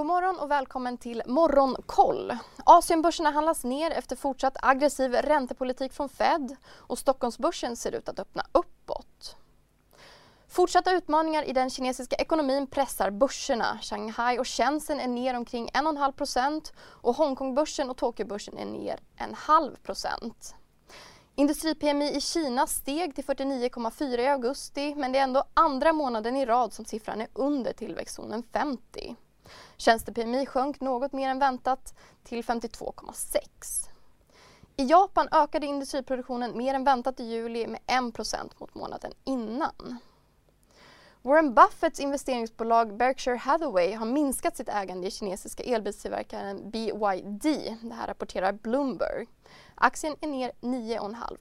God morgon och välkommen till Morgonkoll. Asienbörserna handlas ner efter fortsatt aggressiv räntepolitik från Fed och Stockholmsbörsen ser ut att öppna uppåt. Fortsatta utmaningar i den kinesiska ekonomin pressar börserna. Shanghai och Shenzhen är ner omkring 1,5% och Hongkongbörsen och Tokyobörsen är ner en halv procent. Industri-PMI i Kina steg till 49,4 i augusti men det är ändå andra månaden i rad som siffran är under tillväxtzonen 50. Tjänste-PMI sjönk något mer än väntat till 52,6. I Japan ökade industriproduktionen mer än väntat i juli med 1% mot månaden innan. Warren Buffetts investeringsbolag Berkshire Hathaway har minskat sitt ägande i kinesiska elbilstillverkaren BYD. Det här rapporterar Bloomberg. Aktien är ner 9,5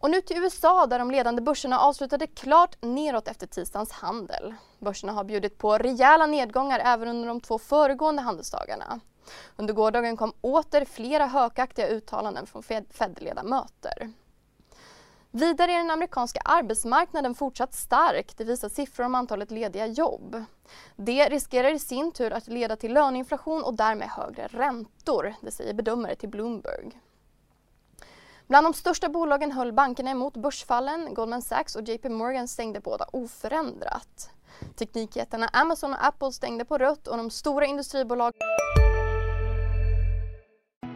och nu till USA där de ledande börserna avslutade klart neråt efter tisdagens handel. Börserna har bjudit på rejäla nedgångar även under de två föregående handelsdagarna. Under gårdagen kom åter flera hökaktiga uttalanden från Fed-ledamöter. Vidare är den amerikanska arbetsmarknaden fortsatt stark. Det visar siffror om antalet lediga jobb. Det riskerar i sin tur att leda till löneinflation och därmed högre räntor, det säger bedömare till Bloomberg. Bland de största bolagen höll bankerna emot börsfallen. Goldman Sachs och JP Morgan stängde båda oförändrat. Teknikjättarna Amazon och Apple stängde på rött och de stora industribolagen...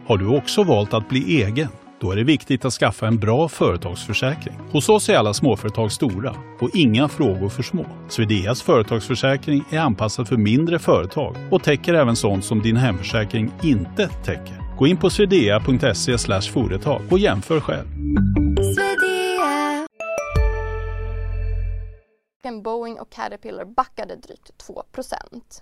Har du också valt att bli egen? Då är det viktigt att skaffa en bra företagsförsäkring. Hos oss är alla småföretag stora och inga frågor för små. Swedeas företagsförsäkring är anpassad för mindre företag och täcker även sånt som din hemförsäkring inte täcker. Gå in på swedea.se företag och jämför själv. Boeing och Caterpillar backade drygt 2%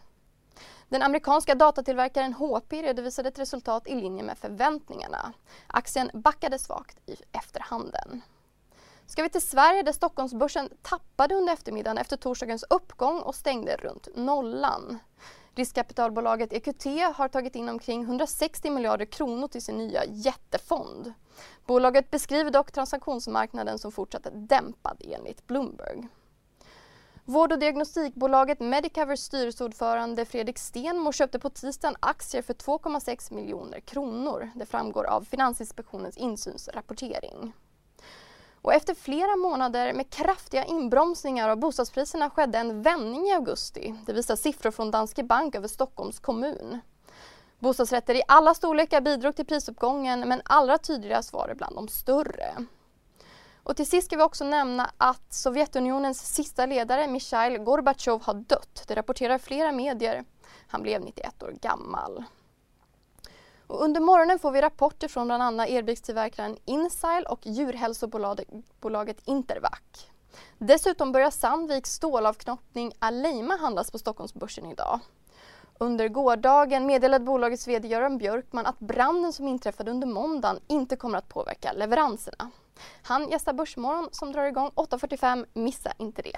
den amerikanska datatillverkaren HP redovisade ett resultat i linje med förväntningarna. Aktien backade svagt i efterhanden. Ska vi till Sverige där Stockholmsbörsen tappade under eftermiddagen efter torsdagens uppgång och stängde runt nollan. Riskkapitalbolaget EQT har tagit in omkring 160 miljarder kronor till sin nya jättefond. Bolaget beskriver dock transaktionsmarknaden som fortsatt dämpad enligt Bloomberg. Vård och diagnostikbolaget Medicovers styrelseordförande Fredrik Stenmo köpte på tisdagen aktier för 2,6 miljoner kronor. Det framgår av Finansinspektionens insynsrapportering. Och efter flera månader med kraftiga inbromsningar av bostadspriserna skedde en vändning i augusti. Det visar siffror från Danske Bank över Stockholms kommun. Bostadsrätter i alla storlekar bidrog till prisuppgången men allra tydligast var det bland de större. Och till sist ska vi också nämna att Sovjetunionens sista ledare Mikhail Gorbatjov har dött. Det rapporterar flera medier. Han blev 91 år gammal. Och under morgonen får vi rapporter från bland annat elbilstillverkaren Insile och djurhälsobolaget Intervac. Dessutom börjar Sandviks stålavknoppning Aleima handlas på Stockholmsbörsen idag. Under gårdagen meddelade bolagets VD Göran Björkman att branden som inträffade under måndagen inte kommer att påverka leveranserna. Han gästar Börsmorgon som drar igång 8.45. Missa inte det.